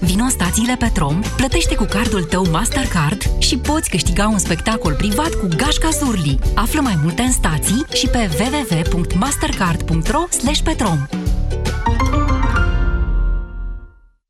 Vino în stațiile Petrom, plătește cu cardul tău Mastercard și poți câștiga un spectacol privat cu Gașca Zurli. Află mai multe în stații și pe www.mastercard.ro petrom.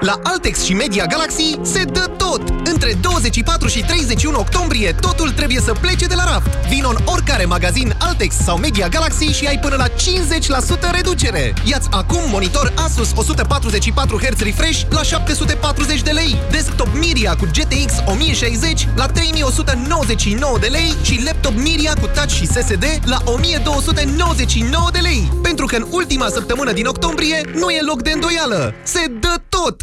La Altex și Media Galaxy se dă tot! Între 24 și 31 octombrie totul trebuie să plece de la raft. Vino în oricare magazin Altex sau Media Galaxy și ai până la 50% reducere. Iați acum monitor Asus 144 Hz Refresh la 740 de lei, desktop Miria cu GTX 1060 la 3199 de lei și laptop Miria cu touch și SSD la 1299 de lei. Pentru că în ultima săptămână din octombrie nu e loc de îndoială. Se dă tot!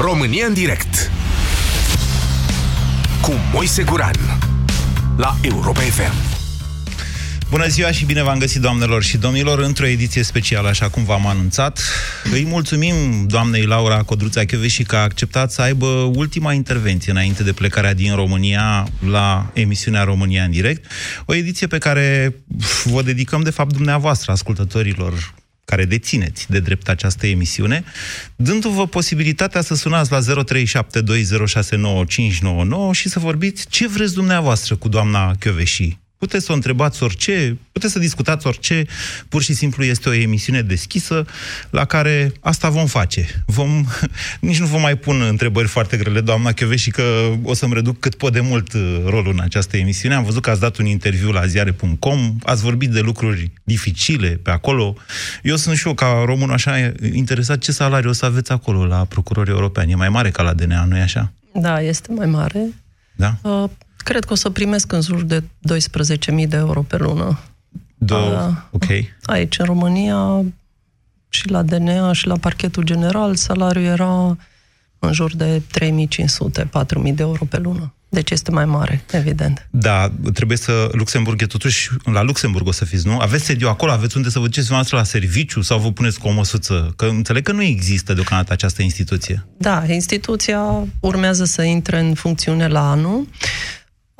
România în direct cu Moise Guran la Europa FM. Bună ziua și bine v-am găsit, doamnelor și domnilor, într-o ediție specială, așa cum v-am anunțat. Îi mulțumim doamnei Laura Codruța și că a acceptat să aibă ultima intervenție înainte de plecarea din România la emisiunea România în direct. O ediție pe care vă dedicăm, de fapt, dumneavoastră, ascultătorilor care dețineți de drept această emisiune, dându-vă posibilitatea să sunați la 0372069599 și să vorbiți ce vreți dumneavoastră cu doamna Chioveși. Puteți să o întrebați orice, puteți să discutați orice, pur și simplu este o emisiune deschisă la care asta vom face. Vom, nici nu vom mai pun întrebări foarte grele, doamna și că o să-mi reduc cât pot de mult uh, rolul în această emisiune. Am văzut că ați dat un interviu la ziare.com, ați vorbit de lucruri dificile pe acolo. Eu sunt și eu, ca român, așa interesat ce salariu o să aveți acolo la procurorii europeni. E mai mare ca la DNA, nu-i așa? Da, este mai mare. Da? Uh, Cred că o să primesc în jur de 12.000 de euro pe lună. Do- ok. Aici, în România, și la DNA și la parchetul general, salariul era în jur de 3.500-4.000 de euro pe lună. Deci este mai mare, evident. Da, trebuie să... Luxemburg e totuși... La Luxemburg o să fiți, nu? Aveți sediu acolo? Aveți unde să vă duceți noastră la serviciu? Sau vă puneți cu o măsuță? Că înțeleg că nu există deocamdată această instituție. Da, instituția urmează să intre în funcțiune la anul.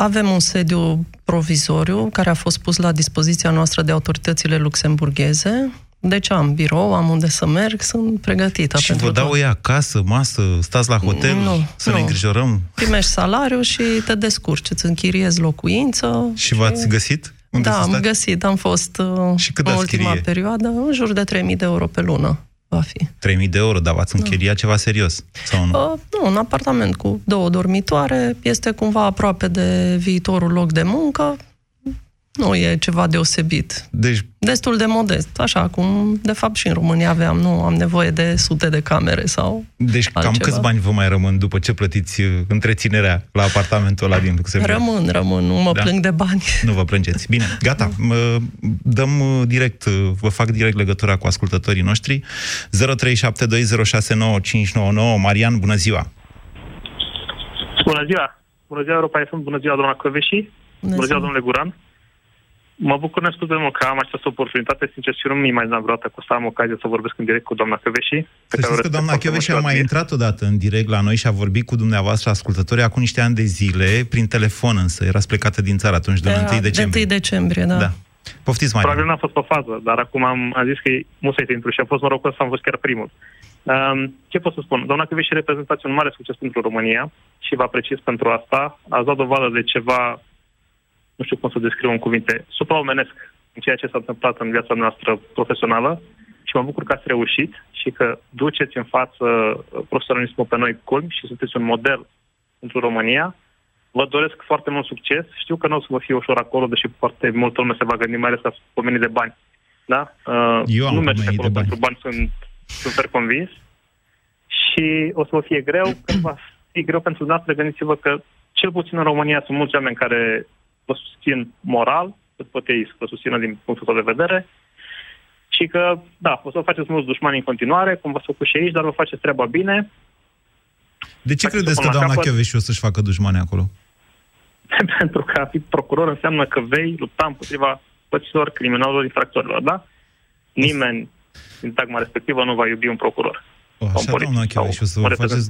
Avem un sediu provizoriu care a fost pus la dispoziția noastră de autoritățile luxemburgheze. Deci am birou, am unde să merg, sunt pregătită. Și vă dau ei acasă, masă, stați la hotel, nu, să nu. ne îngrijorăm? Primești salariu și te descurci, îți închiriezi locuință. Și, și... v-ați găsit? Unde da, am găsit, am fost uh, și cât în ultima chirie? perioadă, în jur de 3.000 de euro pe lună va fi. 3.000 de euro, dar v-ați da. închiriat ceva serios? Sau nu? Uh, nu, un apartament cu două dormitoare, este cumva aproape de viitorul loc de muncă, nu e ceva deosebit. Deci... Destul de modest, așa cum, de fapt, și în România aveam, nu am nevoie de sute de camere sau Deci altceva. cam câți bani vă mai rămân după ce plătiți uh, întreținerea la apartamentul ăla din Luxemburg? Rămân, rămân, nu mă da. plâng de bani. Nu vă plângeți. Bine, gata. Dăm uh, direct, uh, vă fac direct legătura cu ascultătorii noștri. 0372069599 Marian, bună ziua! Bună ziua! Bună ziua, Europa FM, bună ziua, doamna Căveși, bună, bună ziua, domnule Guran. Mă bucur nescuzul că am această oportunitate. Sincer, și nu mi imaginam vreodată că o să am ocazia să vorbesc în direct cu doamna Căveși. Să știți că doamna Chioveși a mai intrat odată în direct la noi și a vorbit cu dumneavoastră ascultătorii acum niște ani de zile, prin telefon însă. Era plecată din țară atunci, de 1 decembrie. De 1 decembrie, da. da. Poftiți mai Probabil n-a fost pe fază, dar acum am, am zis că e musai să intru și a fost norocos să am fost chiar primul. Um, ce pot să spun? Doamna Căveși reprezentați un mare succes pentru România și vă apreciez pentru asta. Ați dat dovadă de ceva, nu știu cum să descriu în cuvinte, supraomenesc în ceea ce s-a întâmplat în viața noastră profesională și mă bucur că ați reușit și că duceți în față profesionalismul pe noi culmi și sunteți un model pentru România. Vă doresc foarte mult succes. Știu că nu o să vă fie ușor acolo, deși foarte multă lume se va gândi, mai ales la pomenii de bani. Da? Uh, Eu am nu mergeți acolo de bani. pentru bani, sunt super convins. Și o să vă fie greu, că va fi greu pentru dumneavoastră. Gândiți-vă că cel puțin în România sunt mulți oameni care vă susțin moral, cât pot ei să vă susțină din punctul de vedere. Și că, da, o să faceți mulți dușmani în continuare, cum v-ați făcut și aici, dar vă faceți treaba bine. De ce credeți că doamna Chioveși o să-și facă dușmani acolo? Pentru că a fi procuror înseamnă că vei lupta împotriva păților, criminalilor, infractorilor, da? Nimeni din tagma respectivă nu va iubi un procuror. O, așa, doamna Chioveși, o să, vă faceți,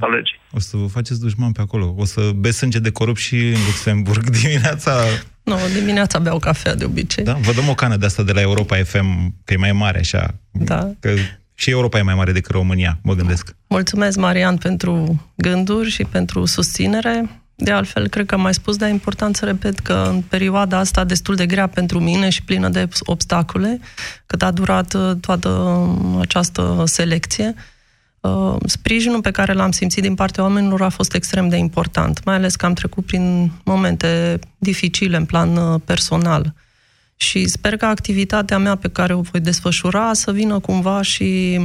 o să vă faceți dușman pe acolo. O să beți sânge de corup și în Luxemburg dimineața nu, dimineața beau cafea de obicei. Da? Vă dăm o cană de asta de la Europa FM, că e mai mare așa. Da. Că și Europa e mai mare decât România, mă gândesc. Mulțumesc, Marian, pentru gânduri și pentru susținere. De altfel, cred că am mai spus, dar e important să repet că în perioada asta destul de grea pentru mine și plină de obstacole, cât a durat uh, toată această selecție, Uh, sprijinul pe care l-am simțit din partea oamenilor a fost extrem de important, mai ales că am trecut prin momente dificile în plan uh, personal. Și sper că activitatea mea pe care o voi desfășura să vină cumva și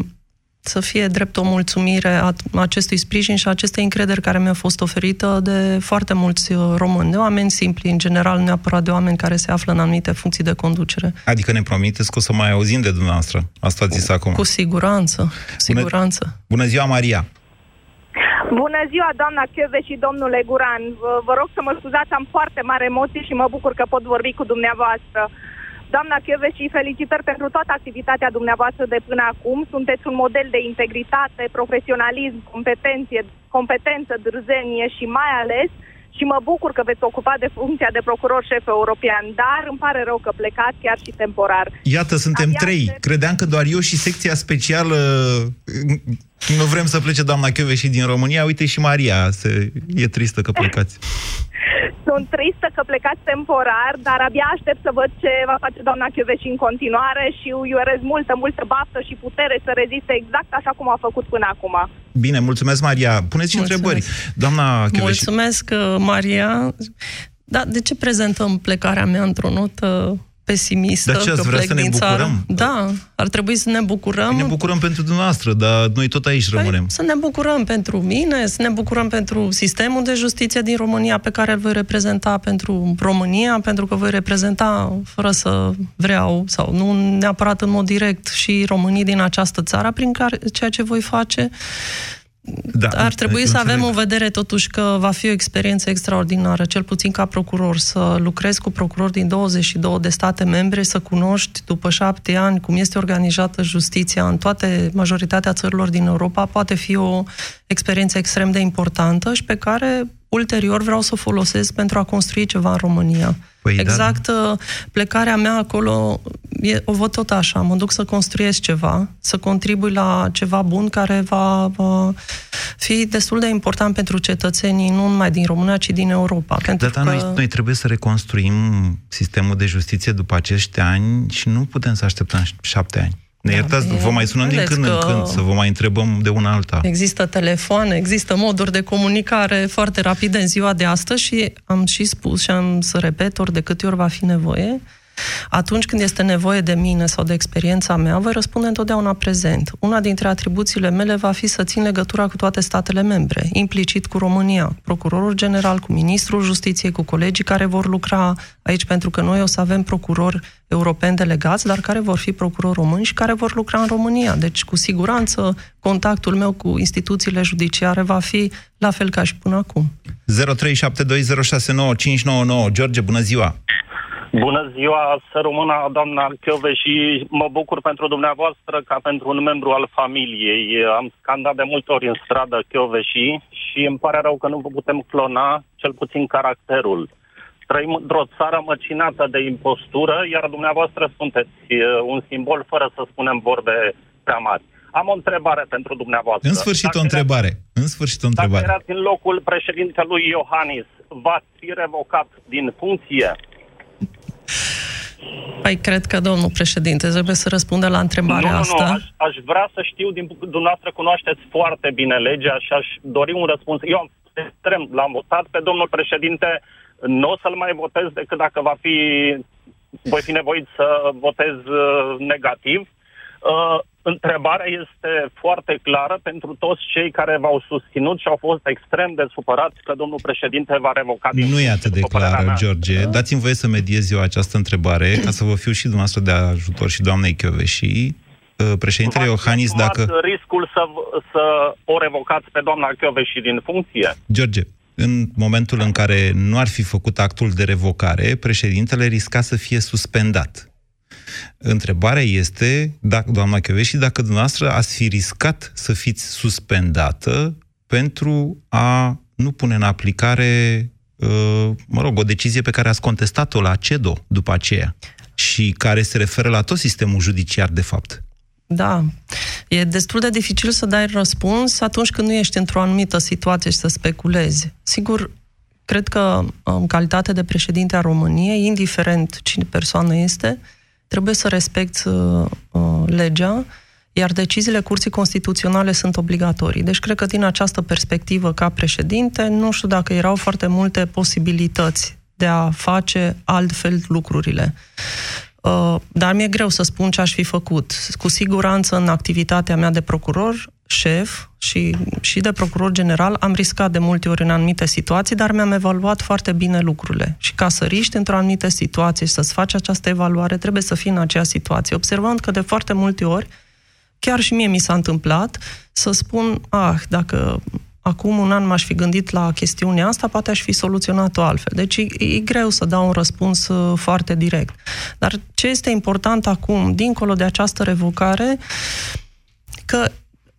să fie drept o mulțumire a acestui sprijin și a acestei încrederi care mi-a fost oferită de foarte mulți uh, români, de oameni simpli, în general, neapărat de oameni care se află în anumite funcții de conducere. Adică ne promiteți că o să mai auzim de dumneavoastră. Asta ați zis acum. Cu siguranță, siguranță. Bună, Bună ziua, Maria! Bună ziua, doamna Chiove și domnule Guran. Vă, vă rog să mă scuzați, am foarte mare emoții și mă bucur că pot vorbi cu dumneavoastră. Doamna și felicitări pentru toată activitatea dumneavoastră de până acum. Sunteți un model de integritate, profesionalism, competenție, competență, dârzenie și mai ales și mă bucur că veți ocupa de funcția de procuror șef european, dar îmi pare rău că plecați chiar și temporar. Iată, suntem Abia trei. Aștept... Credeam că doar eu și secția specială nu vrem să plece doamna și din România. Uite și Maria, se... e tristă că plecați. Sunt tristă că plecați temporar, dar abia aștept să văd ce va face doamna Chioveși în continuare și îi urez multă, multă baftă și putere să reziste exact așa cum a făcut până acum. Bine, mulțumesc, Maria. Puneți și întrebări. Doamna Chioveși... Mulțumesc, Maria. Da, de ce prezentăm plecarea mea într-o notă pesimistă Dar ce că vrea plec să ne din bucurăm? țară. Da, ar trebui să ne bucurăm. Ne bucurăm pentru dumneavoastră, dar noi tot aici păi, rămânem. Să ne bucurăm pentru mine, să ne bucurăm pentru sistemul de justiție din România pe care îl voi reprezenta pentru România, pentru că voi reprezenta fără să vreau sau nu neapărat în mod direct și românii din această țară prin care ceea ce voi face da, Ar trebui să avem în vedere totuși că va fi o experiență extraordinară, cel puțin ca procuror, să lucrezi cu procurori din 22 de state membre, să cunoști după șapte ani cum este organizată justiția în toate, majoritatea țărilor din Europa, poate fi o experiență extrem de importantă și pe care ulterior vreau să o folosesc pentru a construi ceva în România. Păi, exact, da. plecarea mea acolo, e, o văd tot așa, mă duc să construiesc ceva, să contribui la ceva bun care va, va fi destul de important pentru cetățenii, nu numai din România, ci din Europa. Pentru da, că... noi, noi trebuie să reconstruim sistemul de justiție după acești ani și nu putem să așteptăm șapte ani. Ne da, iertați, vă mai sunăm din când în când să vă mai întrebăm de una alta. Există telefoane, există moduri de comunicare foarte rapide în ziua de astăzi și am și spus și am să repet ori de câte ori va fi nevoie, atunci când este nevoie de mine sau de experiența mea, voi răspunde întotdeauna prezent. Una dintre atribuțiile mele va fi să țin legătura cu toate statele membre, implicit cu România, procurorul general, cu ministrul justiției, cu colegii care vor lucra aici, pentru că noi o să avem procurori europeni delegați, dar care vor fi procurori români și care vor lucra în România. Deci, cu siguranță, contactul meu cu instituțiile judiciare va fi la fel ca și până acum. 0372069599. George, bună ziua! Bună ziua, să rămână doamna Chiove și mă bucur pentru dumneavoastră ca pentru un membru al familiei. Am scandat de multe ori în stradă Chiove și și îmi pare rău că nu vă putem clona cel puțin caracterul. Trăim într-o țară măcinată de impostură, iar dumneavoastră sunteți uh, un simbol fără să spunem vorbe prea mari. Am o întrebare pentru dumneavoastră. În sfârșit Dacă o întrebare. În sfârșit o întrebare. Dacă erați în locul președintelui Iohannis, v-ați fi revocat din funcție? Păi cred că domnul președinte trebuie să răspundă la întrebarea nu, nu, asta. Nu, aș, aș vrea să știu, din dumneavoastră cunoașteți foarte bine legea și aș dori un răspuns. Eu am extrem, l-am votat pe domnul președinte, nu o să-l mai votez decât dacă va fi, voi fi nevoit să votez uh, negativ. Uh, întrebarea este foarte clară pentru toți cei care v-au susținut și au fost extrem de supărați că domnul președinte va revoca din Nu e atât de după părerea clară, mea. George. Dați-mi voie să mediez eu această întrebare, ca să vă fiu și dumneavoastră de ajutor și doamnei Chioveși. Uh, Președintele Iohannis, Asumați dacă... riscul să, să o revocați pe doamna și din funcție? George, în momentul în care nu ar fi făcut actul de revocare, președintele risca să fie suspendat. Întrebarea este, dacă, doamna Chioveși, dacă dumneavoastră ați fi riscat să fiți suspendată pentru a nu pune în aplicare, uh, mă rog, o decizie pe care ați contestat-o la CEDO după aceea și care se referă la tot sistemul judiciar, de fapt. Da. E destul de dificil să dai răspuns atunci când nu ești într-o anumită situație și să speculezi. Sigur, cred că în calitate de președinte a României, indiferent cine persoană este, trebuie să respecti uh, legea, iar deciziile Curții Constituționale sunt obligatorii. Deci cred că din această perspectivă, ca președinte, nu știu dacă erau foarte multe posibilități de a face altfel lucrurile. Uh, dar mi-e greu să spun ce aș fi făcut. Cu siguranță, în activitatea mea de procuror, șef și, și de procuror general, am riscat de multe ori în anumite situații, dar mi-am evaluat foarte bine lucrurile. Și ca să riști într-o anumită situație și să-ți faci această evaluare, trebuie să fii în acea situație. Observând că de foarte multe ori, chiar și mie mi s-a întâmplat, să spun, ah, dacă acum un an m-aș fi gândit la chestiunea asta, poate aș fi soluționat-o altfel. Deci e, e greu să dau un răspuns uh, foarte direct. Dar ce este important acum, dincolo de această revocare, că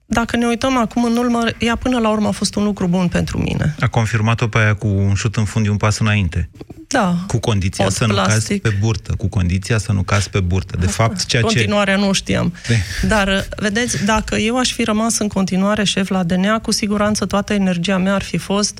dacă ne uităm acum în urmă, ea până la urmă a fost un lucru bun pentru mine. A confirmat-o pe aia cu un șut în fund un pas înainte. Da. Cu condiția Od să nu plastic. cazi pe burtă. Cu condiția să nu cazi pe burtă. De fapt, ceea ce... Continuarea nu știam. De- Dar, vedeți, dacă eu aș fi rămas în continuare șef la DNA, cu siguranță toată energia mea ar fi fost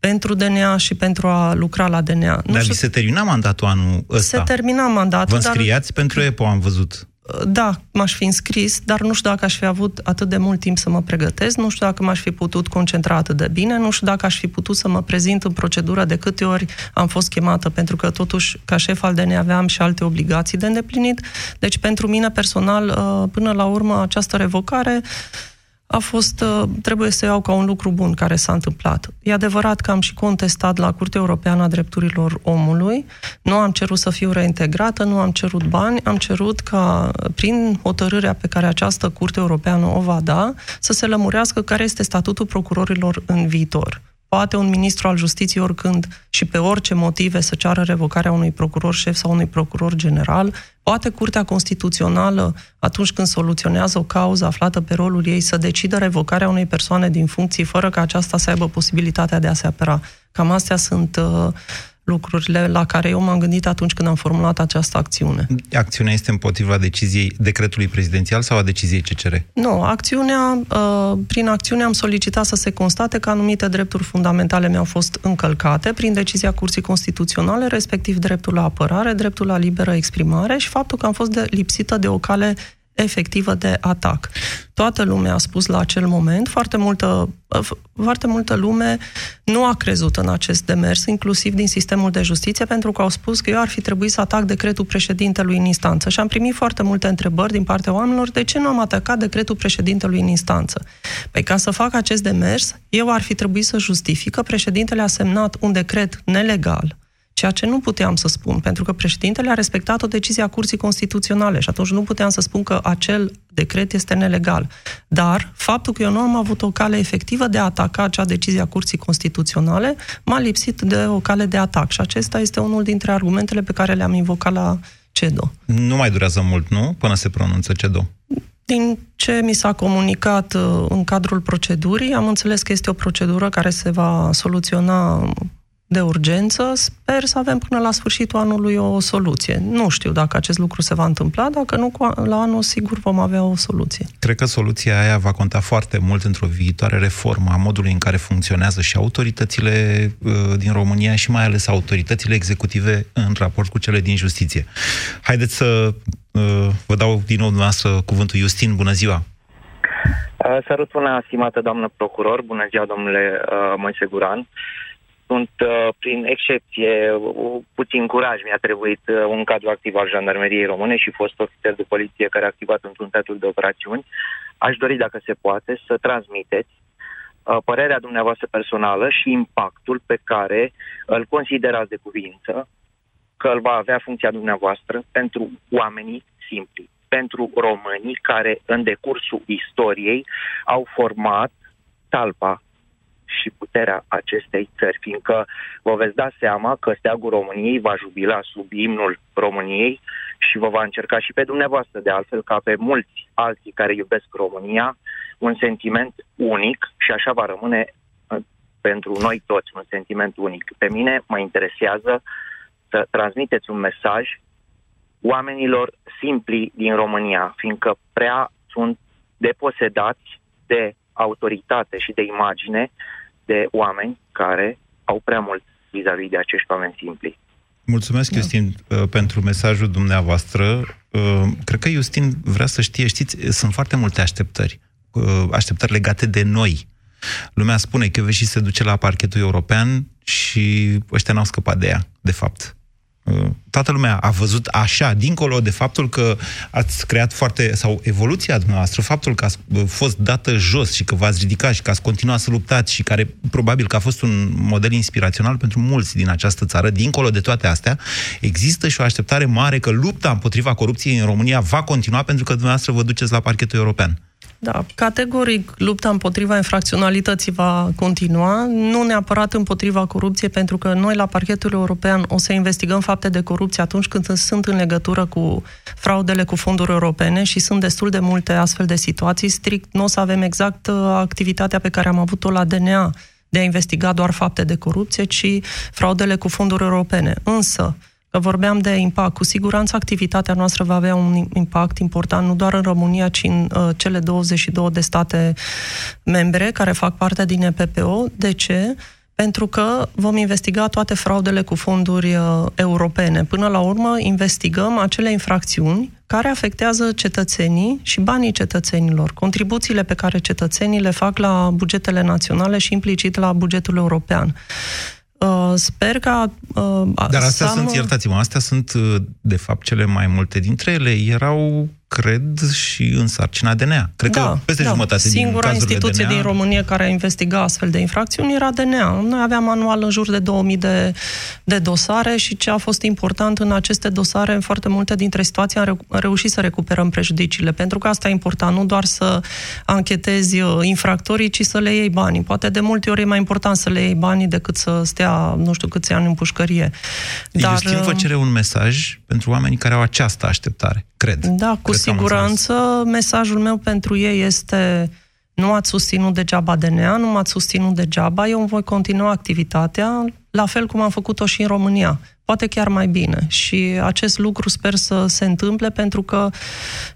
pentru DNA și pentru a lucra la DNA. Nu Dar știu, vi se termina mandatul anul ăsta. se termina mandatul, Vă dar înscriați pentru EPO, am văzut. Da, m-aș fi înscris, dar nu știu dacă aș fi avut atât de mult timp să mă pregătesc, nu știu dacă m-aș fi putut concentra atât de bine, nu știu dacă aș fi putut să mă prezint în procedură de câte ori am fost chemată, pentru că totuși ca șef al DNA aveam și alte obligații de îndeplinit. Deci pentru mine personal, uh, până la urmă, această revocare a fost, uh, trebuie să iau ca un lucru bun care s-a întâmplat. E adevărat că am și contestat la Curtea Europeană a Drepturilor Omului, nu am cerut să fiu reintegrată, nu am cerut bani, am cerut ca, prin hotărârea pe care această Curte Europeană o va da, să se lămurească care este statutul procurorilor în viitor. Poate un ministru al justiției oricând și pe orice motive să ceară revocarea unui procuror șef sau unui procuror general, poate Curtea Constituțională, atunci când soluționează o cauză aflată pe rolul ei, să decidă revocarea unei persoane din funcții fără ca aceasta să aibă posibilitatea de a se apăra. Cam astea sunt uh, lucrurile la care eu m-am gândit atunci când am formulat această acțiune. Acțiunea este împotriva deciziei decretului prezidențial sau a deciziei CCR? Nu, acțiunea, uh, prin acțiune am solicitat să se constate că anumite drepturi fundamentale mi-au fost încălcate prin decizia Curții Constituționale, respectiv dreptul la apărare, dreptul la liberă exprimare și faptul că am fost de, lipsită de o cale efectivă de atac. Toată lumea a spus la acel moment, foarte multă, foarte multă lume nu a crezut în acest demers, inclusiv din sistemul de justiție, pentru că au spus că eu ar fi trebuit să atac decretul președintelui în instanță. Și am primit foarte multe întrebări din partea oamenilor de ce nu am atacat decretul președintelui în instanță. Păi ca să fac acest demers, eu ar fi trebuit să justific că președintele a semnat un decret nelegal, Ceea ce nu puteam să spun, pentru că președintele a respectat o decizie a Curții Constituționale și atunci nu puteam să spun că acel decret este nelegal. Dar faptul că eu nu am avut o cale efectivă de a ataca acea decizie a Curții Constituționale m-a lipsit de o cale de atac și acesta este unul dintre argumentele pe care le-am invocat la CEDO. Nu mai durează mult, nu? Până se pronunță CEDO. Din ce mi s-a comunicat uh, în cadrul procedurii, am înțeles că este o procedură care se va soluționa de urgență. Sper să avem până la sfârșitul anului o soluție. Nu știu dacă acest lucru se va întâmpla, dacă nu, la anul sigur vom avea o soluție. Cred că soluția aia va conta foarte mult într-o viitoare reformă a modului în care funcționează și autoritățile uh, din România și mai ales autoritățile executive în raport cu cele din justiție. Haideți să uh, vă dau din nou dumneavoastră cuvântul. Justin, bună ziua! Uh, Sărut bună, stimată doamnă procuror, bună ziua, domnule uh, Moise Guran sunt, uh, prin excepție, puțin curaj mi-a trebuit uh, un cadru activ al Jandarmeriei Române și fost ofițer de poliție care a activat într-un teatru de operațiuni. Aș dori, dacă se poate, să transmiteți uh, părerea dumneavoastră personală și impactul pe care îl considerați de cuvință că îl va avea funcția dumneavoastră pentru oamenii simpli, pentru românii care în decursul istoriei au format talpa și puterea acestei țări, fiindcă vă veți da seama că steagul României va jubila sub imnul României și vă va încerca și pe dumneavoastră, de altfel, ca pe mulți alții care iubesc România, un sentiment unic și așa va rămâne uh, pentru noi toți un sentiment unic. Pe mine mă interesează să transmiteți un mesaj oamenilor simpli din România, fiindcă prea sunt deposedați de autoritate și de imagine de oameni care au prea mult vis-a-vis de acești oameni simpli. Mulțumesc, da. Justin, uh, pentru mesajul dumneavoastră. Uh, cred că Justin vrea să știe, știți, sunt foarte multe așteptări. Uh, așteptări legate de noi. Lumea spune că și se duce la parchetul european și ăștia n-au scăpat de ea, de fapt. Uh, toată lumea a văzut așa, dincolo de faptul că ați creat foarte, sau evoluția dumneavoastră, faptul că ați uh, fost dată jos și că v-ați ridicat și că ați continuat să luptați și care probabil că a fost un model inspirațional pentru mulți din această țară, dincolo de toate astea, există și o așteptare mare că lupta împotriva corupției în România va continua pentru că dumneavoastră vă duceți la parchetul european. Da, categoric, lupta împotriva infracționalității va continua, nu neapărat împotriva corupției, pentru că noi la parchetul european o să investigăm fapte de corupție atunci când sunt în legătură cu fraudele cu fonduri europene și sunt destul de multe astfel de situații. Strict, nu o să avem exact uh, activitatea pe care am avut-o la DNA de a investiga doar fapte de corupție, ci fraudele cu fonduri europene. Însă, că vorbeam de impact. Cu siguranță activitatea noastră va avea un impact important nu doar în România, ci în uh, cele 22 de state membre care fac parte din EPPO. De ce? Pentru că vom investiga toate fraudele cu fonduri uh, europene. Până la urmă, investigăm acele infracțiuni care afectează cetățenii și banii cetățenilor, contribuțiile pe care cetățenii le fac la bugetele naționale și implicit la bugetul european. Uh, sper că... Uh, Dar astea sunt, iertați-mă, astea sunt, uh, de fapt, cele mai multe dintre ele. Erau cred, și în sarcina DNA. Cred da, că peste da. jumătate Singura din instituție DNA... din România care investiga astfel de infracțiuni era DNA. Noi aveam anual în jur de 2000 de, de dosare și ce a fost important în aceste dosare, în foarte multe dintre situații, am reușit să recuperăm prejudiciile. Pentru că asta e important, nu doar să anchetezi uh, infractorii, ci să le iei banii. Poate de multe ori e mai important să le iei banii decât să stea, nu știu câți ani în pușcărie. Dar, Justin vă uh, cere un mesaj pentru oamenii care au această așteptare, cred. Da, cu cred siguranță mesajul meu pentru ei este nu ați susținut degeaba DNA, nu m-ați susținut degeaba, eu îmi voi continua activitatea, la fel cum am făcut-o și în România. Poate chiar mai bine. Și acest lucru sper să se întâmple pentru că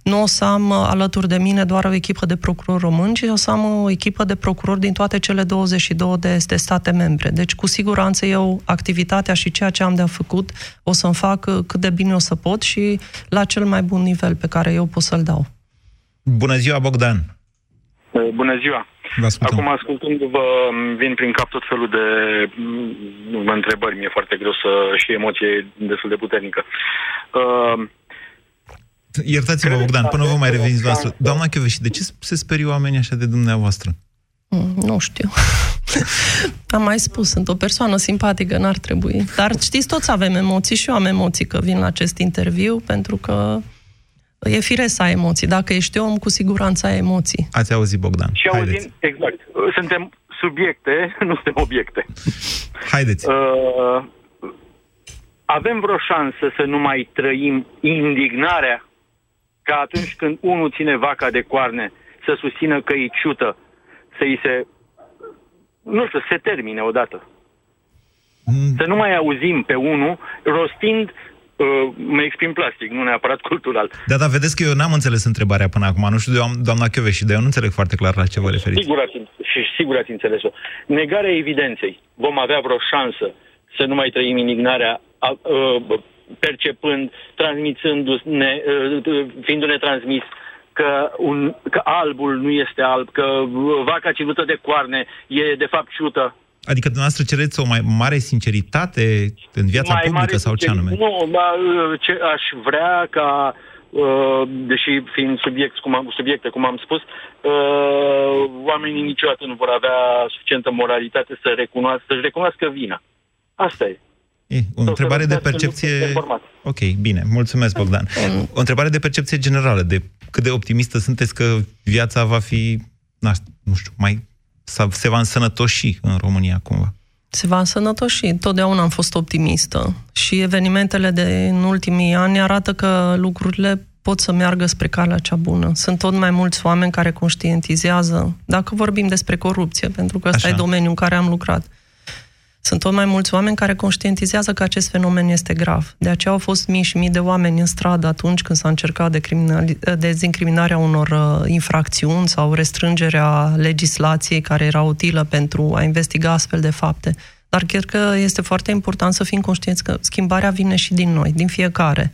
nu o să am alături de mine doar o echipă de procurori români, ci o să am o echipă de procurori din toate cele 22 de, de state membre. Deci, cu siguranță, eu activitatea și ceea ce am de făcut o să-mi fac cât de bine o să pot și la cel mai bun nivel pe care eu pot să-l dau. Bună ziua, Bogdan! Bună ziua! Acum, ascultându-vă, vin prin cap tot felul de nu, întrebări. Mi-e foarte greu să... și emoție destul de puternică. Uh, Iertați-mă, Bogdan, până vă mai reveniți voastră. Doamna și de ce se sperie oamenii așa de dumneavoastră? Mm, nu știu. Am mai spus, sunt o persoană simpatică, n-ar trebui. Dar știți, toți avem emoții și eu am emoții că vin la acest interviu, pentru că e firesc să ai emoții. Dacă ești om, cu siguranță ai emoții. Ați auzit, Bogdan. Și auzim, exact. Suntem subiecte, nu suntem obiecte. Haideți. Uh, avem vreo șansă să nu mai trăim indignarea ca atunci când unul ține vaca de coarne să susțină că e ciută, să îi se, nu știu, se termine odată. Mm. Să nu mai auzim pe unul rostind uh, mă exprim plastic, nu neapărat cultural. Da, da, vedeți că eu n-am înțeles întrebarea până acum. Nu știu, de doamna și de eu nu înțeleg foarte clar la ce vă referiți. Sigur ați, și sigur ați înțeles-o. Negarea evidenței. Vom avea vreo șansă să nu mai trăim indignarea a, a, percepând, transmițându-ne, fiindu-ne transmis că, un, că albul nu este alb, că vaca ținută de coarne e de fapt ciută. Adică dumneavoastră cereți o mai mare sinceritate în viața mai publică sau ce anume? Nu, ba, ce aș vrea ca, uh, deși fiind subiect, cum am, subiecte, cum am spus, uh, oamenii niciodată nu vor avea suficientă moralitate să recunoască, să-și recunoască vina. Asta e. E, o întrebare de percepție... Ok, bine, mulțumesc, Bogdan. O întrebare de percepție generală, de cât de optimistă sunteți că viața va fi, nu știu, mai se va însănătoși în România cumva? Se va însănătoși. Totdeauna am fost optimistă și evenimentele de în ultimii ani arată că lucrurile pot să meargă spre calea cea bună. Sunt tot mai mulți oameni care conștientizează, dacă vorbim despre corupție, pentru că ăsta Așa. e domeniul în care am lucrat. Sunt tot mai mulți oameni care conștientizează că acest fenomen este grav. De aceea au fost mii și mii de oameni în stradă atunci când s-a încercat dezincriminarea unor uh, infracțiuni sau restrângerea legislației care era utilă pentru a investiga astfel de fapte. Dar cred că este foarte important să fim conștienți că schimbarea vine și din noi, din fiecare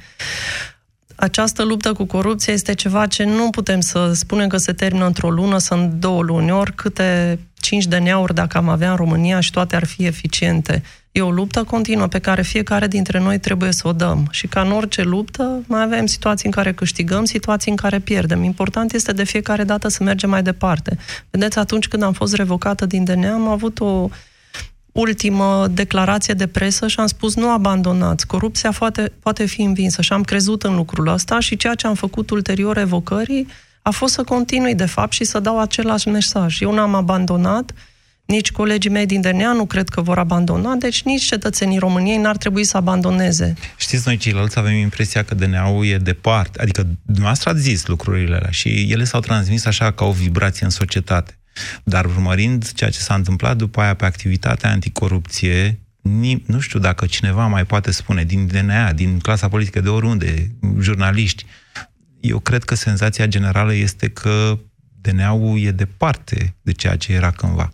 această luptă cu corupția este ceva ce nu putem să spunem că se termină într-o lună sau în două luni, ori câte 5 de neauri dacă am avea în România și toate ar fi eficiente. E o luptă continuă pe care fiecare dintre noi trebuie să o dăm. Și ca în orice luptă, mai avem situații în care câștigăm, situații în care pierdem. Important este de fiecare dată să mergem mai departe. Vedeți, atunci când am fost revocată din DNA, am avut o ultimă declarație de presă și am spus nu abandonați, corupția poate, poate fi învinsă și am crezut în lucrul ăsta și ceea ce am făcut ulterior evocării a fost să continui de fapt și să dau același mesaj. Eu n-am abandonat, nici colegii mei din DNA nu cred că vor abandona, deci nici cetățenii României n-ar trebui să abandoneze. Știți, noi ceilalți avem impresia că DNA-ul e departe, adică dumneavoastră ați zis lucrurile alea și ele s-au transmis așa ca o vibrație în societate. Dar urmărind ceea ce s-a întâmplat după aia pe activitatea anticorupție, nu știu dacă cineva mai poate spune din DNA, din clasa politică de oriunde, jurnaliști, eu cred că senzația generală este că DNA-ul e departe de ceea ce era cândva.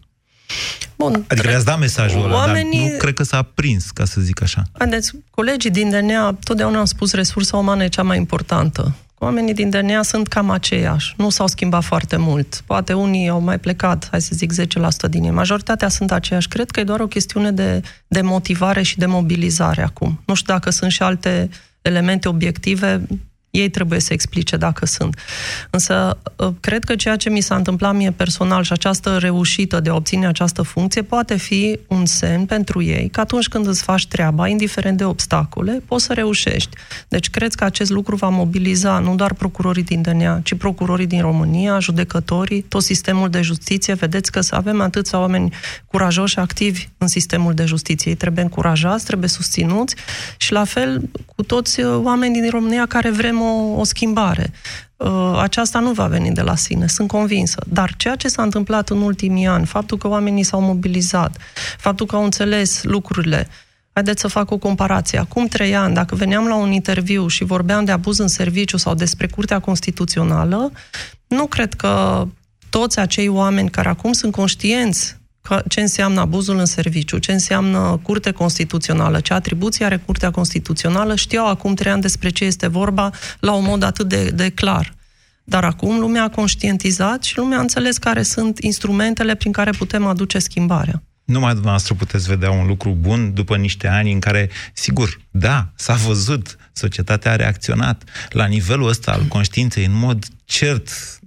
Bun, adică le-ați dat mesajul ăla, oamenii... dar nu cred că s-a prins, ca să zic așa. Haideți, colegii din DNA totdeauna au spus resursa umană e cea mai importantă. Oamenii din DNA sunt cam aceiași, nu s-au schimbat foarte mult. Poate unii au mai plecat, hai să zic 10% din ei. Majoritatea sunt aceiași. Cred că e doar o chestiune de, de motivare și de mobilizare acum. Nu știu dacă sunt și alte elemente obiective, ei trebuie să explice dacă sunt. Însă, ă, cred că ceea ce mi s-a întâmplat mie personal și această reușită de a obține această funcție poate fi un semn pentru ei că atunci când îți faci treaba, indiferent de obstacole, poți să reușești. Deci, cred că acest lucru va mobiliza nu doar procurorii din DNA, ci procurorii din România, judecătorii, tot sistemul de justiție. Vedeți că să avem atâția oameni curajoși, activi în sistemul de justiție. Ei trebuie încurajați, trebuie susținuți și la fel cu toți oamenii din România care vrem o, o schimbare. Uh, aceasta nu va veni de la sine, sunt convinsă. Dar ceea ce s-a întâmplat în ultimii ani, faptul că oamenii s-au mobilizat, faptul că au înțeles lucrurile, Haideți să fac o comparație. Acum trei ani, dacă veneam la un interviu și vorbeam de abuz în serviciu sau despre Curtea Constituțională, nu cred că toți acei oameni care acum sunt conștienți ce înseamnă abuzul în serviciu, ce înseamnă curte constituțională, ce atribuții are curtea constituțională, știau acum trei ani despre ce este vorba la un mod atât de, de clar. Dar acum lumea a conștientizat și lumea a înțeles care sunt instrumentele prin care putem aduce schimbarea. Numai dumneavoastră puteți vedea un lucru bun după niște ani în care, sigur, da, s-a văzut, societatea a reacționat la nivelul ăsta al conștiinței în mod cert mm,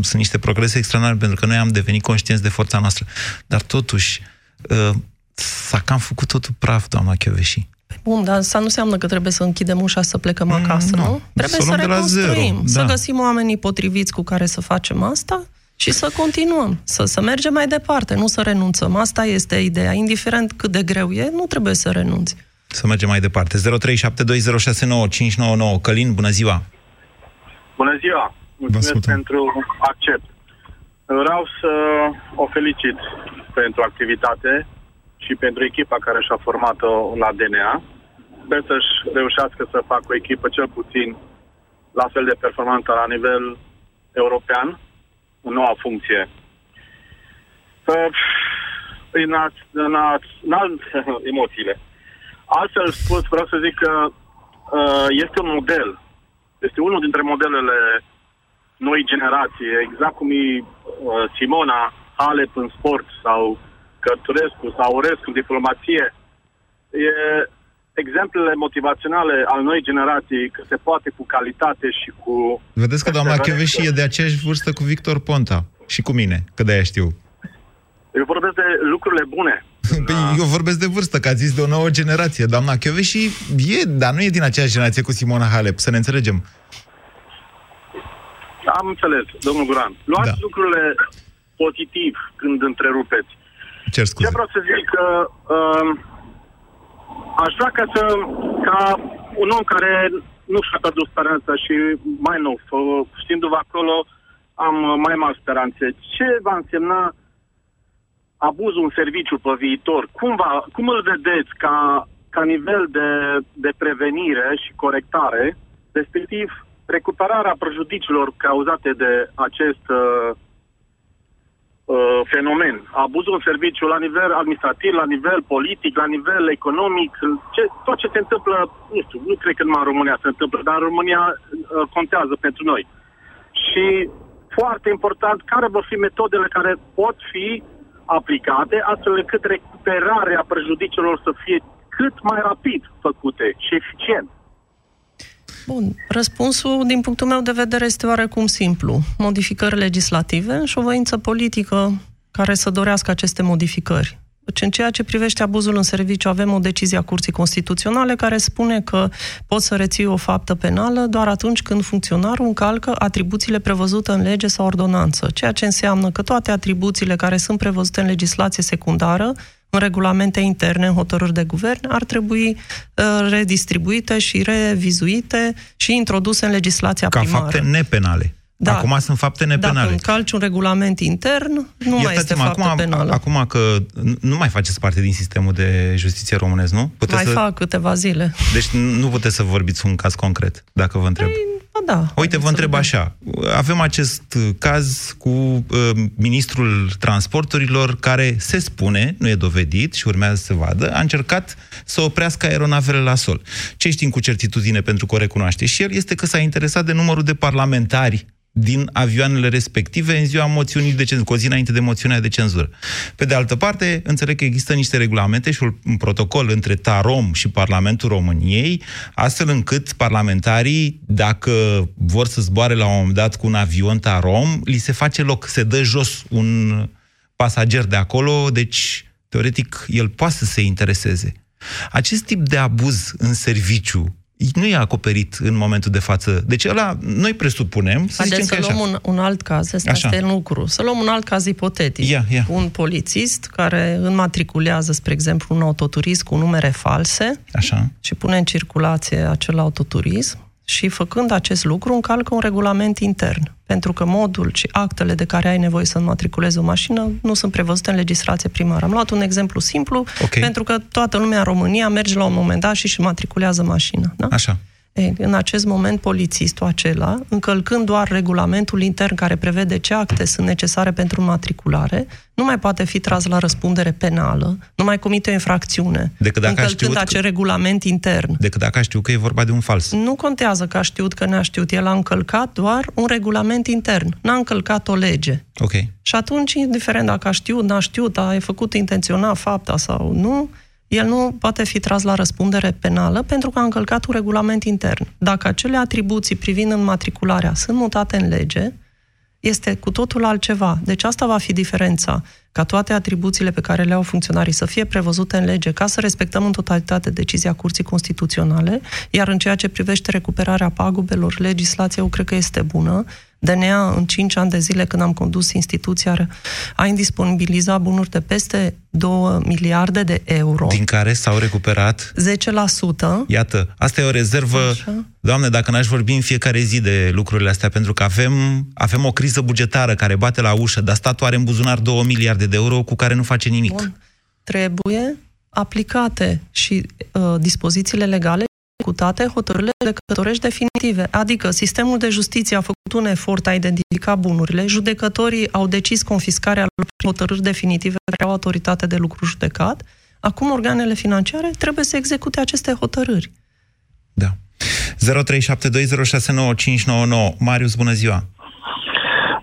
sunt niște progrese extraordinare pentru că noi am devenit conștienți de forța noastră. Dar totuși, uh, s-a cam făcut totul praf, doamna Chioveși. Bun, dar asta nu înseamnă că trebuie să închidem ușa să plecăm acasă, nu. nu? Trebuie Să o să luăm de la zero, reconstruim, să da. găsim oamenii potriviți cu care să facem asta și să continuăm, să, să mergem mai departe, nu să renunțăm. Asta este ideea. Indiferent cât de greu e, nu trebuie să renunți. Să mergem mai departe. 0372069599. Călin, bună ziua! Bună ziua! Mulțumesc pentru accept. Vreau să o felicit pentru activitate și pentru echipa care și-a format-o la DNA. Sper să-și reușească să facă o echipă cel puțin la fel de performantă la nivel european, în noua funcție. Uh, În, a, în, a, în alt, emoțiile. Altfel spus, vreau să zic că uh, este un model. Este unul dintre modelele noi generații, exact cum e uh, Simona Halep în sport sau Cărturescu sau Orescu în diplomație. E exemplele motivaționale al noi generații că se poate cu calitate și cu... Vedeți că doamna perseverență. Chioveși e de aceeași vârstă cu Victor Ponta. Și cu mine, că de-aia știu. Eu vorbesc de lucrurile bune. Păi eu vorbesc de vârstă, că ați zis de o nouă generație. Doamna Chioveși e, dar nu e din aceeași generație cu Simona Halep, să ne înțelegem. Am înțeles, domnul Guran. Luați da. lucrurile pozitiv când întrerupeți. Cer scuze. Ce vreau să zic că uh, aș vrea ca, să, ca un om care nu și-a pierdut speranța și mai nou, f- știindu-vă acolo, am uh, mai mari speranțe. Ce va însemna abuzul în serviciu pe viitor? Cum, va, cum îl vedeți ca, ca nivel de, de prevenire și corectare, respectiv recuperarea prejudiciilor cauzate de acest uh, uh, fenomen. Abuzul în serviciu la nivel administrativ, la nivel politic, la nivel economic, ce, tot ce se întâmplă, nu știu, nu cred că numai în România se întâmplă, dar în România uh, contează pentru noi. Și foarte important, care vor fi metodele care pot fi aplicate astfel încât recuperarea prejudiciilor să fie cât mai rapid făcute și eficient. Bun, răspunsul, din punctul meu de vedere, este oarecum simplu. Modificări legislative și o voință politică care să dorească aceste modificări. Deci, în ceea ce privește abuzul în serviciu, avem o decizie a Curții Constituționale care spune că poți să reții o faptă penală doar atunci când funcționarul încalcă atribuțiile prevăzute în lege sau ordonanță, ceea ce înseamnă că toate atribuțiile care sunt prevăzute în legislație secundară, în regulamente interne, în hotărâri de guvern, ar trebui uh, redistribuite și revizuite și introduse în legislația Ca primară. fapte nepenale. Da. Acum sunt fapte nepenale. Dacă încalci un regulament intern, nu mai este Iertați-mă, faptă acum, penală. acum că nu mai faceți parte din sistemul de justiție românesc, nu? mai să... fac câteva zile. Deci nu puteți să vorbiți un caz concret, dacă vă întreb. Ba da. Uite, vă întreb așa. Avem acest caz cu uh, ministrul transporturilor care se spune, nu e dovedit și urmează să se vadă, a încercat să oprească aeronavele la sol. Ce știm cu certitudine pentru că o recunoaște și el este că s-a interesat de numărul de parlamentari din avioanele respective în ziua moțiunii de cenzură, cu o zi înainte de moțiunea de cenzură. Pe de altă parte, înțeleg că există niște regulamente și un protocol între TAROM și Parlamentul României, astfel încât parlamentarii, dacă vor să zboare la un moment dat cu un avion TAROM, li se face loc, se dă jos un pasager de acolo, deci, teoretic, el poate să se intereseze. Acest tip de abuz în serviciu nu e acoperit în momentul de față. Deci ăla, noi presupunem, să Haideți zicem să că e luăm așa. un, un alt caz, ăsta Așa. este lucru. Să luăm un alt caz ipotetic. Ia, ia. Un polițist care înmatriculează, spre exemplu, un autoturism cu numere false Așa. și pune în circulație acel autoturism și făcând acest lucru încalcă un regulament intern. Pentru că modul și actele de care ai nevoie să înmatriculezi o mașină nu sunt prevăzute în legislație primară. Am luat un exemplu simplu, Ok. pentru că toată lumea în România merge la un moment dat și își matriculează mașina. Da? Așa. Ei, în acest moment, polițistul acela, încălcând doar regulamentul intern care prevede ce acte sunt necesare pentru matriculare, nu mai poate fi tras la răspundere penală, nu mai comite o infracțiune, Decât dacă a încălcând știut că- acel regulament intern. Decât dacă știu că e vorba de un fals. Nu contează că a știut că n-a știut, el a încălcat doar un regulament intern, n-a încălcat o lege. Ok. Și atunci, indiferent dacă a știut, n-a știut, a făcut intenționat fapta sau nu, el nu poate fi tras la răspundere penală pentru că a încălcat un regulament intern. Dacă acele atribuții privind înmatricularea sunt mutate în lege, este cu totul altceva. Deci asta va fi diferența, ca toate atribuțiile pe care le au funcționarii să fie prevăzute în lege, ca să respectăm în totalitate decizia Curții Constituționale, iar în ceea ce privește recuperarea pagubelor, legislația eu cred că este bună, DNA în 5 ani de zile când am condus instituția a indisponibilizat bunuri de peste 2 miliarde de euro. Din care s-au recuperat 10%. Iată, asta e o rezervă. Așa. Doamne, dacă n-aș vorbi în fiecare zi de lucrurile astea, pentru că avem, avem o criză bugetară care bate la ușă, dar statul are în buzunar 2 miliarde de euro cu care nu face nimic. Bun. Trebuie aplicate și uh, dispozițiile legale executate hotărârile judecătorești definitive. Adică sistemul de justiție a făcut un efort a identifica bunurile, judecătorii au decis confiscarea lor prin hotărâri definitive care au autoritate de lucru judecat, acum organele financiare trebuie să execute aceste hotărâri. Da. 0372069599. Marius, bună ziua!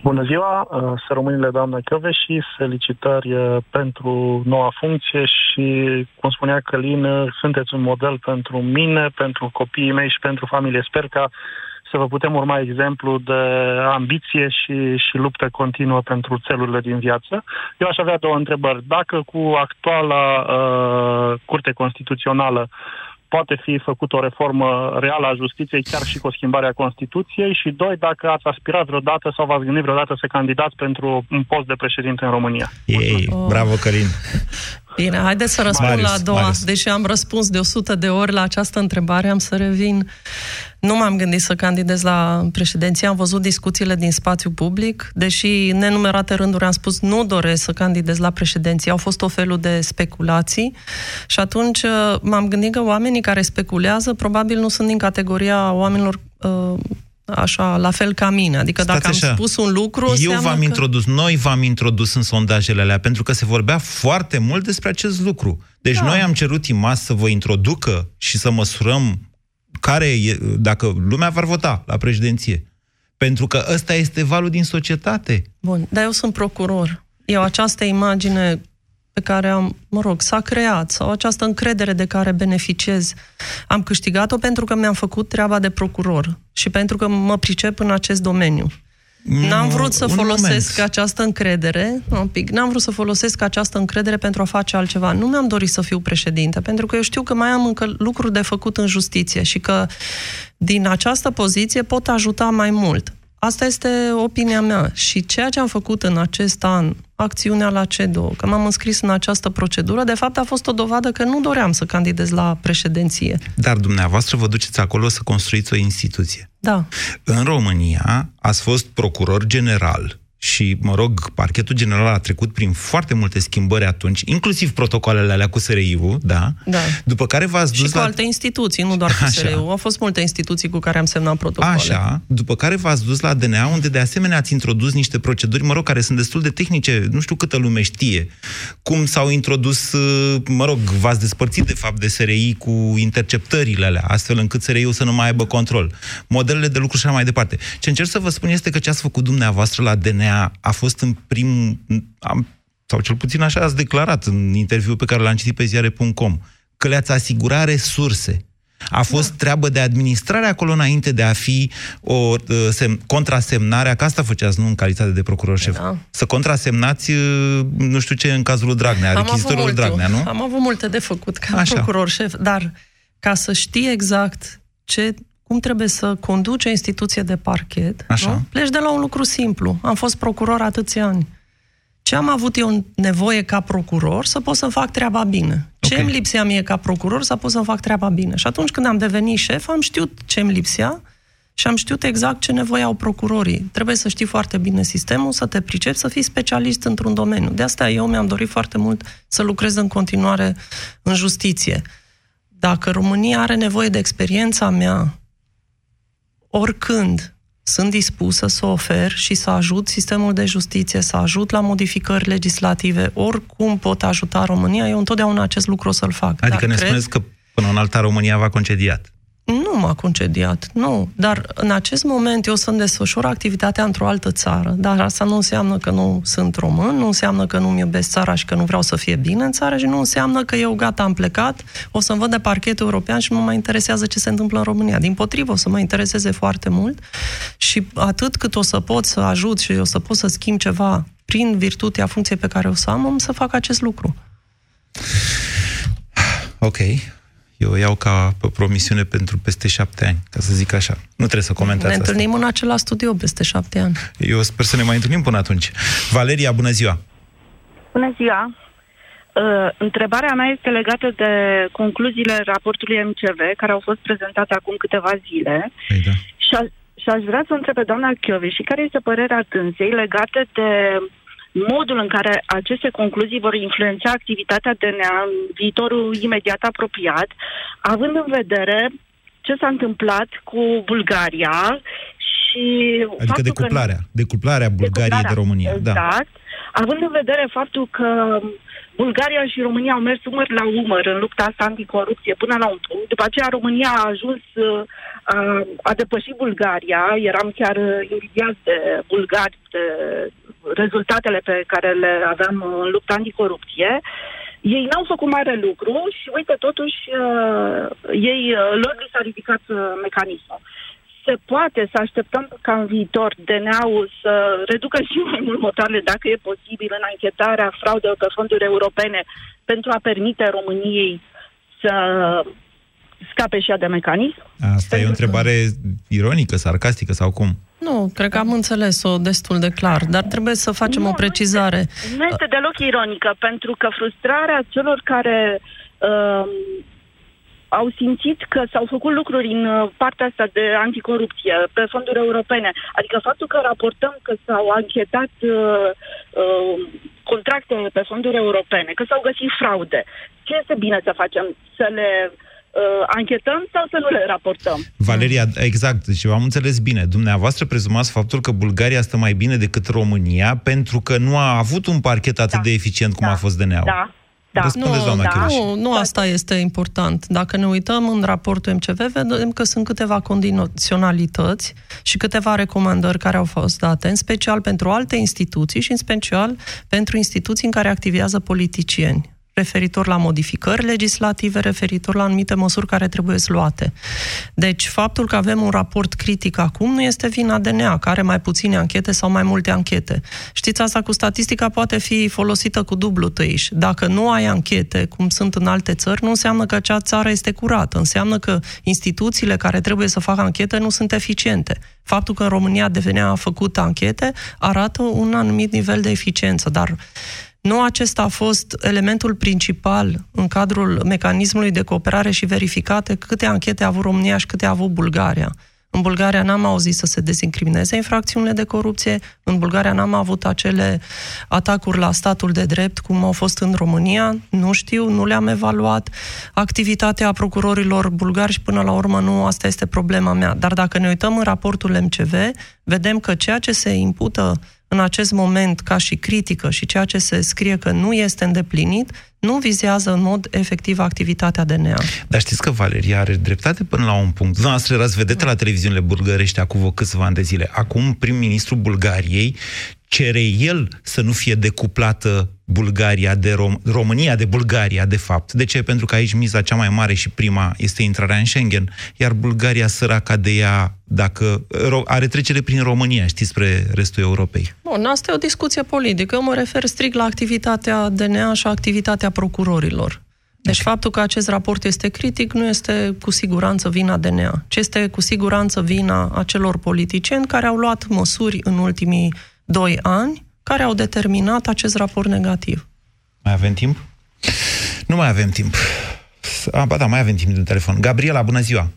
Bună ziua, uh, să românile doamna și felicitări uh, pentru noua funcție și, cum spunea Călin, uh, sunteți un model pentru mine, pentru copiii mei și pentru familie. Sper ca să vă putem urma exemplu de ambiție și, și luptă continuă pentru țelurile din viață. Eu aș avea două întrebări. Dacă cu actuala uh, Curte Constituțională poate fi făcută o reformă reală a justiției, chiar și cu o schimbare a Constituției și, doi, dacă ați aspirat vreodată sau v-ați gândit vreodată să candidați pentru un post de președinte în România. Ei, oh. bravo, Călin! Bine, haideți să răspund Marius, la a doua. Marius. Deși am răspuns de 100 de ori la această întrebare, am să revin. Nu m-am gândit să candidez la președinție, am văzut discuțiile din spațiu public, deși nenumerate rânduri am spus nu doresc să candidez la președinție, au fost o felul de speculații și atunci uh, m-am gândit că oamenii care speculează probabil nu sunt din categoria oamenilor uh, așa, la fel ca mine. Adică Stați dacă așa. am spus un lucru... Eu v-am că... introdus, noi v-am introdus în sondajele alea, pentru că se vorbea foarte mult despre acest lucru. Deci da. noi am cerut IMAS să vă introducă și să măsurăm care e, dacă lumea va vota la președinție. Pentru că ăsta este valul din societate. Bun, dar eu sunt procuror. Eu această imagine pe care am, mă rog, s-a creat sau această încredere de care beneficiez, am câștigat-o pentru că mi-am făcut treaba de procuror și pentru că mă pricep în acest domeniu. N-am vrut să folosesc moment. această încredere, un pic, n-am vrut să folosesc această încredere pentru a face altceva. Nu mi-am dorit să fiu președinte, pentru că eu știu că mai am încă lucruri de făcut în justiție și că din această poziție pot ajuta mai mult. Asta este opinia mea și ceea ce am făcut în acest an, acțiunea la CEDO, că m-am înscris în această procedură, de fapt a fost o dovadă că nu doream să candidez la președinție. Dar dumneavoastră vă duceți acolo să construiți o instituție. Da. În România ați fost procuror general și, mă rog, parchetul general a trecut prin foarte multe schimbări atunci, inclusiv protocoalele alea cu SRI-ul, da? Da. După care v-ați dus și cu la... alte instituții, nu doar cu Așa. SRI-ul. Au fost multe instituții cu care am semnat protocoale. Așa. După care v-ați dus la DNA, unde de asemenea ați introdus niște proceduri, mă rog, care sunt destul de tehnice, nu știu câtă lume știe. Cum s-au introdus, mă rog, v-ați despărțit de fapt de SRI cu interceptările alea, astfel încât SRI-ul să nu mai aibă control. Modelele de lucru și așa mai departe. Ce încerc să vă spun este că ce ați făcut dumneavoastră la DNA a, a fost în prim... Am, sau cel puțin așa ați declarat în interviul pe care l-am citit pe ziare.com, că le-ați asigurat resurse. A fost da. treabă de administrare acolo înainte de a fi o uh, sem- contrasemnare, că asta făceați, nu în calitate de procuror șef. Da. Să contrasemnați, uh, nu știu ce, în cazul lui Dragnea, rechizitorul Dragnea, nu? Am avut multe de făcut ca Așa. procuror șef, dar ca să știi exact ce cum trebuie să conduci o instituție de parchet, Așa. Nu? pleci de la un lucru simplu. Am fost procuror atâția ani. Ce am avut eu nevoie ca procuror să pot să fac treaba bine. Ce okay. îmi lipsea mie ca procuror să pot să fac treaba bine. Și atunci când am devenit șef, am știut ce îmi lipsea și am știut exact ce nevoie au procurorii. Trebuie să știi foarte bine sistemul, să te pricepi, să fii specialist într-un domeniu. De asta eu mi-am dorit foarte mult să lucrez în continuare în justiție. Dacă România are nevoie de experiența mea oricând sunt dispusă să ofer și să ajut sistemul de justiție, să ajut la modificări legislative, oricum pot ajuta România, eu întotdeauna acest lucru o să-l fac. Adică Dar ne cred... spuneți că până în alta România va concediat. Nu m-a concediat, nu. Dar în acest moment eu sunt desfășor activitatea într-o altă țară. Dar asta nu înseamnă că nu sunt român, nu înseamnă că nu-mi iubesc țara și că nu vreau să fie bine în țară și nu înseamnă că eu gata am plecat, o să-mi văd de parchetul european și nu mă mai interesează ce se întâmplă în România. Din potrivă, o să mă intereseze foarte mult și atât cât o să pot să ajut și o să pot să schimb ceva prin virtutea funcției pe care o să am, am să fac acest lucru. Ok. Eu o iau ca promisiune pentru peste șapte ani, ca să zic așa. Nu trebuie să comentați Ne asta. întâlnim în același studio peste șapte ani. Eu sper să ne mai întâlnim până atunci. Valeria, bună ziua! Bună ziua! Uh, întrebarea mea este legată de concluziile raportului MCV, care au fost prezentate acum câteva zile. Păi da. Și, a, și aș vrea să întreb pe doamna Chiovi și care este părerea dânsei legată de modul în care aceste concluzii vor influența activitatea DNA în viitorul imediat apropiat, având în vedere ce s-a întâmplat cu Bulgaria și Adică faptul că decuplarea. Decuplarea Bulgariei de România. Da. Exact. Având în vedere faptul că Bulgaria și România au mers umăr la umăr în lupta asta anticorupție până la un punct. După aceea România a ajuns, uh, a, a depășit Bulgaria. Eram chiar uh, invidiați de bulgari, de rezultatele pe care le aveam în lupta anticorupție. Ei n-au făcut mare lucru și uite, totuși, uh, ei, uh, lor li s-a ridicat uh, mecanismul se poate să așteptăm ca în viitor DNA-ul să reducă și mai mult motoarele, dacă e posibil, în anchetarea fraudelor pe fonduri europene pentru a permite României să scape și ea de mecanism? Asta e o întrebare ironică, sarcastică sau cum? Nu, cred că am înțeles-o destul de clar, dar trebuie să facem Nu, o precizare. Nu este deloc ironică, pentru că frustrarea celor care uh, au simțit că s-au făcut lucruri în uh, partea asta de anticorupție pe fonduri europene. Adică faptul că raportăm că s-au anchetat uh, uh, contracte pe fonduri europene, că s-au găsit fraude. Ce este bine să facem? Să le uh, anchetăm sau să nu le raportăm? Valeria, exact, deci am înțeles bine. Dumneavoastră prezumați faptul că Bulgaria stă mai bine decât România pentru că nu a avut un parchet atât de eficient cum a fost DNA-ul. Da. Da. Răspundeți, doamna da. Chireș. Nu, nu asta este important. Dacă ne uităm în raportul MCV, vedem că sunt câteva condiționalități și câteva recomandări care au fost date, în special pentru alte instituții și în special pentru instituții în care activează politicieni referitor la modificări legislative, referitor la anumite măsuri care trebuie luate. Deci, faptul că avem un raport critic acum nu este vina DNA, care are mai puține anchete sau mai multe anchete. Știți, asta cu statistica poate fi folosită cu dublu tăiș. Dacă nu ai anchete, cum sunt în alte țări, nu înseamnă că acea țară este curată. Înseamnă că instituțiile care trebuie să facă anchete nu sunt eficiente. Faptul că în România DNA a făcut anchete arată un anumit nivel de eficiență, dar nu acesta a fost elementul principal în cadrul mecanismului de cooperare și verificate câte anchete a avut România și câte a avut Bulgaria. În Bulgaria n-am auzit să se dezincrimineze infracțiunile de corupție, în Bulgaria n-am avut acele atacuri la statul de drept cum au fost în România, nu știu, nu le-am evaluat. Activitatea procurorilor bulgari și până la urmă nu, asta este problema mea. Dar dacă ne uităm în raportul MCV, vedem că ceea ce se impută în acest moment ca și critică și ceea ce se scrie că nu este îndeplinit, nu vizează în mod efectiv activitatea DNA. Dar știți că Valeria are dreptate până la un punct. Dumneavoastră erați vedete la televiziunile bulgărești acum câțiva ani de zile. Acum prim-ministrul Bulgariei cere el să nu fie decuplată Bulgaria de Rom- România de Bulgaria, de fapt. De ce? Pentru că aici miza cea mai mare și prima este intrarea în Schengen, iar Bulgaria săraca de ea, dacă are trecere prin România, știți, spre restul Europei. Bun, asta e o discuție politică. Eu mă refer strict la activitatea DNA și activitatea procurorilor. Deci okay. faptul că acest raport este critic nu este cu siguranță vina DNA, ci este cu siguranță vina acelor politicieni care au luat măsuri în ultimii doi ani care au determinat acest raport negativ. Mai avem timp? Nu mai avem timp. A, ba da, mai avem timp de telefon. Gabriela, bună ziua!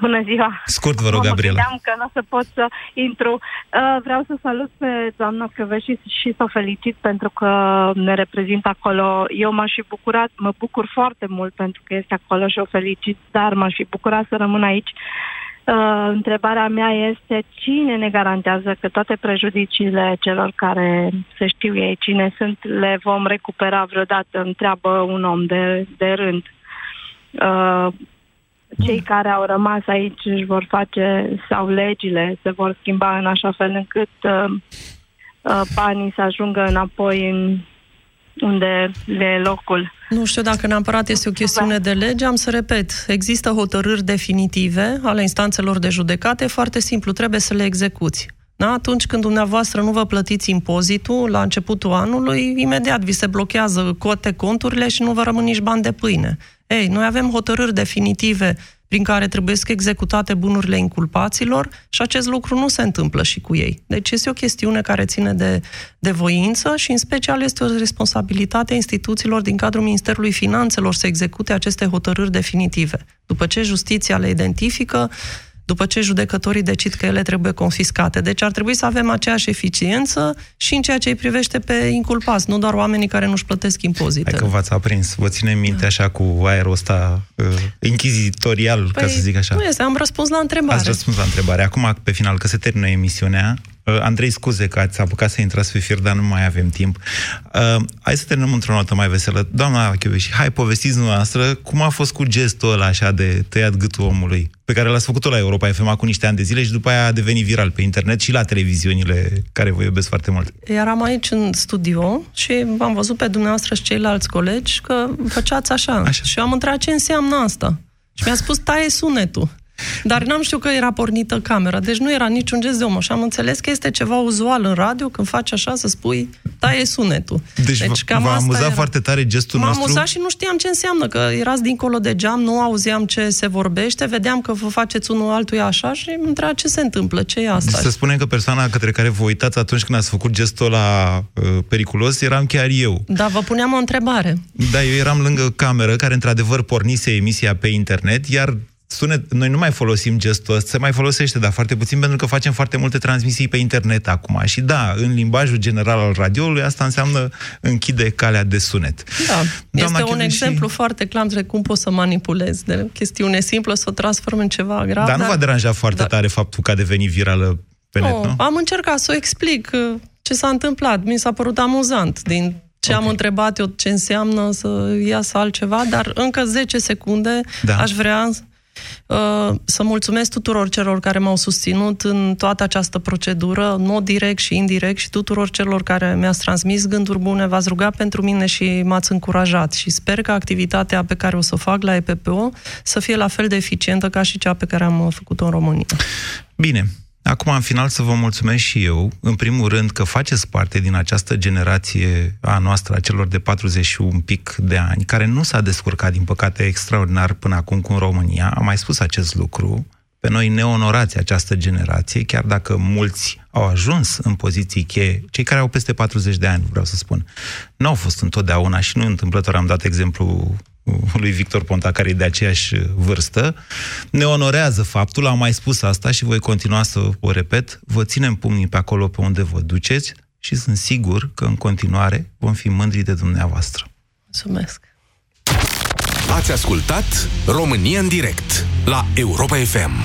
Bună ziua! Scurt, vă rog, Gabriela. Mă că nu o să pot să intru. Uh, vreau să salut pe doamna Căveși și să o felicit pentru că ne reprezintă acolo. Eu m-aș fi bucurat, mă bucur foarte mult pentru că este acolo și o felicit, dar m-aș fi bucurat să rămân aici. Uh, întrebarea mea este cine ne garantează că toate prejudiciile celor care se știu ei cine sunt le vom recupera vreodată, întreabă un om de, de rând. Uh, cei care au rămas aici își vor face, sau legile se vor schimba în așa fel încât uh, uh, banii să ajungă înapoi în unde le e locul. Nu știu dacă neapărat este o chestiune de lege, am să repet, există hotărâri definitive ale instanțelor de judecate, foarte simplu, trebuie să le execuți. Da? Atunci când dumneavoastră nu vă plătiți impozitul la începutul anului, imediat vi se blochează cote conturile și nu vă rămân nici bani de pâine. Ei, noi avem hotărâri definitive prin care trebuie să executate bunurile inculpaților și acest lucru nu se întâmplă și cu ei. Deci este o chestiune care ține de, de voință și în special este o responsabilitate a instituțiilor din cadrul Ministerului Finanțelor să execute aceste hotărâri definitive. După ce justiția le identifică, după ce judecătorii decid că ele trebuie confiscate. Deci ar trebui să avem aceeași eficiență și în ceea ce îi privește pe inculpați, nu doar oamenii care nu-și plătesc impozitele. Hai că v-ați aprins. Vă ține minte așa cu aerul ăsta uh, inchizitorial, păi, ca să zic așa. Nu este, am răspuns la întrebare. Ați răspuns la întrebare. Acum, pe final, că se termină emisiunea, Uh, Andrei, scuze că ați apucat să intrați pe fir, dar nu mai avem timp. Uh, hai să terminăm într-o notă mai veselă. Doamna și hai, povestiți noastră cum a fost cu gestul ăla așa de tăiat gâtul omului, pe care l-ați făcut-o la Europa FM cu niște ani de zile și după aia a devenit viral pe internet și la televiziunile care vă iubesc foarte mult. Eram aici în studio și am văzut pe dumneavoastră și ceilalți colegi că făceați așa. așa. Și am întrebat ce înseamnă asta. Și mi-a spus, taie sunetul. Dar n-am știut că era pornită camera, deci nu era niciun gest de om. Și am înțeles că este ceva uzual în radio, când faci așa, să spui, taie sunetul. Deci, deci cam v-a amuzat era. foarte tare gestul M-a nostru? amuzat și nu știam ce înseamnă, că erați dincolo de geam, nu auzeam ce se vorbește, vedeam că vă faceți unul altuia așa și îmi întreba ce se întâmplă, ce e asta. Deci să spunem că persoana către care vă uitați atunci când ați făcut gestul la uh, periculos eram chiar eu. Da, vă puneam o întrebare. Da, eu eram lângă cameră, care într-adevăr pornise emisia pe internet, iar sunet, noi nu mai folosim gestul ăsta, se mai folosește, dar foarte puțin, pentru că facem foarte multe transmisii pe internet acum. Și da, în limbajul general al radioului, asta înseamnă închide calea de sunet. Da, Doamna este un exemplu și... foarte clar de cum poți să manipulezi. De chestiune simplă să o transform în ceva grav. Dar, dar nu v-a deranjat foarte da. tare faptul că a devenit virală pe net, nu? Am încercat să o explic uh, ce s-a întâmplat. Mi s-a părut amuzant din ce okay. am întrebat eu ce înseamnă să iasă altceva, dar încă 10 secunde da. aș vrea Uh, să mulțumesc tuturor celor care m-au susținut în toată această procedură, în mod direct și indirect, și tuturor celor care mi-ați transmis gânduri bune, v-ați rugat pentru mine și m-ați încurajat. Și sper că activitatea pe care o să o fac la EPPO să fie la fel de eficientă ca și cea pe care am făcut-o în România. Bine, Acum, în final, să vă mulțumesc și eu, în primul rând, că faceți parte din această generație a noastră, a celor de 40 și un pic de ani, care nu s-a descurcat, din păcate, extraordinar până acum cu România. Am mai spus acest lucru. Pe noi ne onorați această generație, chiar dacă mulți au ajuns în poziții cheie, cei care au peste 40 de ani, vreau să spun, nu au fost întotdeauna și nu întâmplător am dat exemplu lui Victor Ponta, care e de aceeași vârstă, ne onorează faptul, am mai spus asta și voi continua să o repet, vă ținem pumnii pe acolo pe unde vă duceți și sunt sigur că în continuare vom fi mândri de dumneavoastră. Mulțumesc! Ați ascultat România în direct la Europa FM.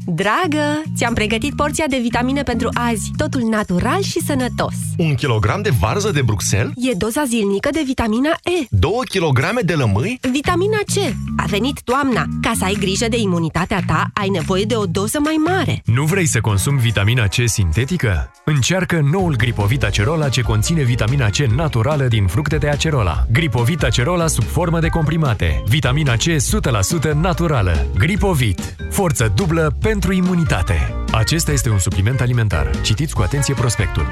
Dragă, ți-am pregătit porția de vitamine pentru azi. Totul natural și sănătos. Un kilogram de varză de Bruxelles? E doza zilnică de vitamina E. Două kilograme de lămâi? Vitamina C. A venit toamna. Ca să ai grijă de imunitatea ta, ai nevoie de o doză mai mare. Nu vrei să consumi vitamina C sintetică? Încearcă noul Gripovit Acerola ce conține vitamina C naturală din fructe de acerola. Gripovit Acerola sub formă de comprimate. Vitamina C 100% naturală. Gripovit. Forță dublă pe pentru imunitate. Acesta este un supliment alimentar. Citiți cu atenție prospectul.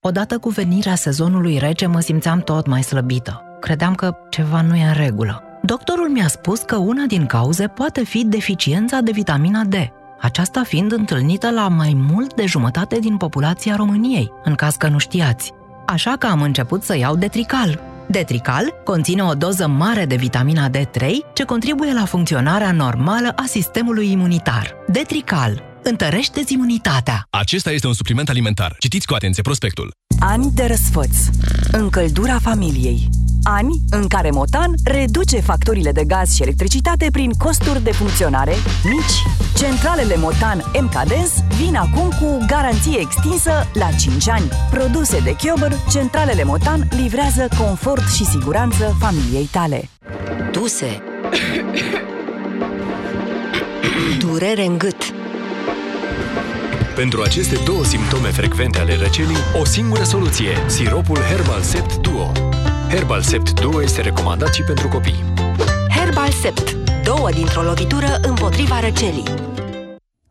Odată cu venirea sezonului rece mă simțeam tot mai slăbită. Credeam că ceva nu e în regulă. Doctorul mi-a spus că una din cauze poate fi deficiența de vitamina D, aceasta fiind întâlnită la mai mult de jumătate din populația României, în caz că nu știați. Așa că am început să iau detrical, Detrical conține o doză mare de vitamina D3 ce contribuie la funcționarea normală a sistemului imunitar. Detrical întărește imunitatea. Acesta este un supliment alimentar. Citiți cu atenție prospectul. Ani de răsfăț. Încăldura familiei. Ani în care Motan reduce facturile de gaz și electricitate prin costuri de funcționare mici. Centralele Motan MKDens vin acum cu garanție extinsă la 5 ani. Produse de Chiober, centralele Motan livrează confort și siguranță familiei tale. Duse. Durere în gât. Pentru aceste două simptome frecvente ale răcelii, o singură soluție, siropul Herbal Sept Duo. Herbal Sept Duo este recomandat și pentru copii. Herbal Sept. Două dintr-o lovitură împotriva răcelii.